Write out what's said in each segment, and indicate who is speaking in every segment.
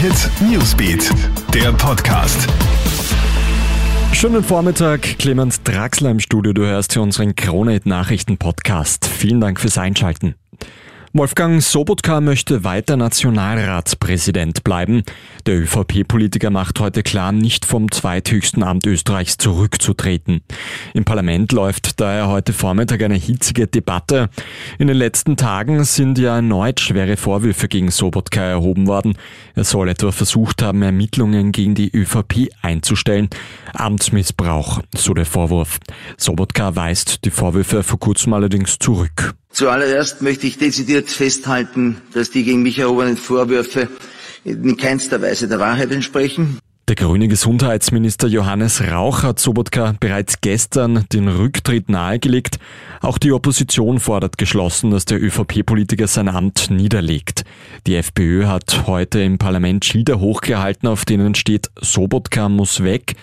Speaker 1: Hit Newsbeat, der Podcast.
Speaker 2: Schönen Vormittag, Clemens Draxler im Studio. Du hörst hier unseren Krone Hit Nachrichten Podcast. Vielen Dank fürs Einschalten. Wolfgang Sobotka möchte weiter Nationalratspräsident bleiben. Der ÖVP-Politiker macht heute klar, nicht vom zweithöchsten Amt Österreichs zurückzutreten. Im Parlament läuft daher heute Vormittag eine hitzige Debatte. In den letzten Tagen sind ja erneut schwere Vorwürfe gegen Sobotka erhoben worden. Er soll etwa versucht haben, Ermittlungen gegen die ÖVP einzustellen. Amtsmissbrauch, so der Vorwurf. Sobotka weist die Vorwürfe vor kurzem allerdings zurück.
Speaker 3: Zuallererst möchte ich dezidiert festhalten, dass die gegen mich erhobenen Vorwürfe in keinster Weise der Wahrheit entsprechen.
Speaker 2: Der grüne Gesundheitsminister Johannes Rauch hat Sobotka bereits gestern den Rücktritt nahegelegt. Auch die Opposition fordert geschlossen, dass der ÖVP-Politiker sein Amt niederlegt. Die FPÖ hat heute im Parlament Schilder hochgehalten, auf denen steht Sobotka muss weg.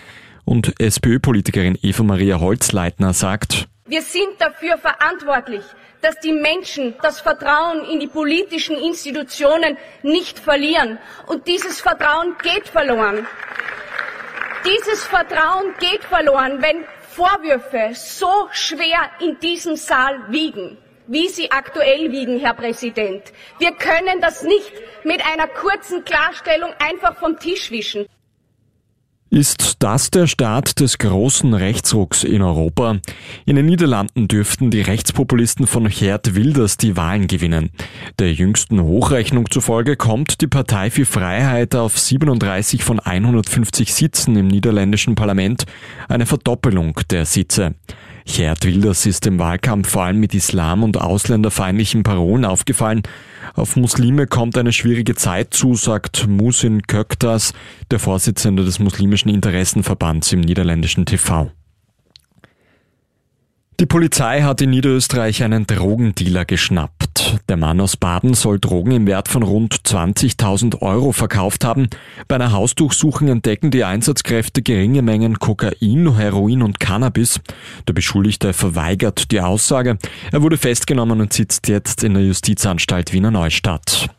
Speaker 2: Und SPÖ-Politikerin Eva Maria Holzleitner sagt,
Speaker 4: wir sind dafür verantwortlich, dass die Menschen das Vertrauen in die politischen Institutionen nicht verlieren. Und dieses Vertrauen geht verloren. Dieses Vertrauen geht verloren, wenn Vorwürfe so schwer in diesem Saal wiegen wie sie aktuell wiegen, Herr Präsident. Wir können das nicht mit einer kurzen Klarstellung einfach vom Tisch wischen.
Speaker 2: Ist das der Start des großen Rechtsrucks in Europa? In den Niederlanden dürften die Rechtspopulisten von Geert Wilders die Wahlen gewinnen. Der jüngsten Hochrechnung zufolge kommt die Partei für Freiheit auf 37 von 150 Sitzen im niederländischen Parlament, eine Verdoppelung der Sitze. Geert Wilders ist im Wahlkampf vor allem mit Islam und ausländerfeindlichen Parolen aufgefallen. Auf Muslime kommt eine schwierige Zeit zu, sagt Musin Köktas, der Vorsitzende des muslimischen Interessenverbands im niederländischen TV. Die Polizei hat in Niederösterreich einen Drogendealer geschnappt. Der Mann aus Baden soll Drogen im Wert von rund 20.000 Euro verkauft haben. Bei einer Hausdurchsuchung entdecken die Einsatzkräfte geringe Mengen Kokain, Heroin und Cannabis. Der Beschuldigte verweigert die Aussage. Er wurde festgenommen und sitzt jetzt in der Justizanstalt Wiener Neustadt.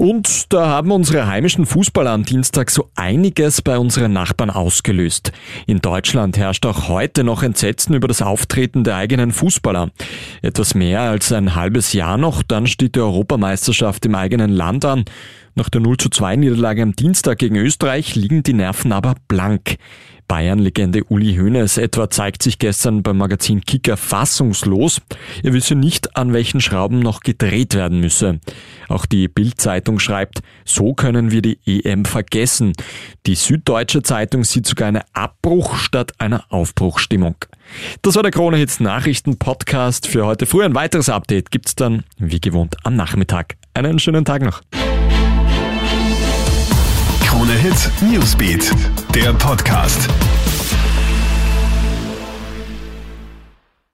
Speaker 2: Und da haben unsere heimischen Fußballer am Dienstag so einiges bei unseren Nachbarn ausgelöst. In Deutschland herrscht auch heute noch Entsetzen über das Auftreten der eigenen Fußballer. Etwas mehr als ein halbes Jahr noch, dann steht die Europameisterschaft im eigenen Land an. Nach der 0 zu 2 Niederlage am Dienstag gegen Österreich liegen die Nerven aber blank. Bayern-Legende Uli Hoeneß etwa zeigt sich gestern beim Magazin Kicker fassungslos. Er wisse nicht, an welchen Schrauben noch gedreht werden müsse. Auch die Bild-Zeitung schreibt, so können wir die EM vergessen. Die Süddeutsche Zeitung sieht sogar eine Abbruch statt einer Aufbruchstimmung. Das war der Krone Hits Nachrichten Podcast für heute früh. Ein weiteres Update gibt's dann, wie gewohnt, am Nachmittag. Einen schönen Tag noch.
Speaker 1: Krone Hits Newsbeat, der Podcast.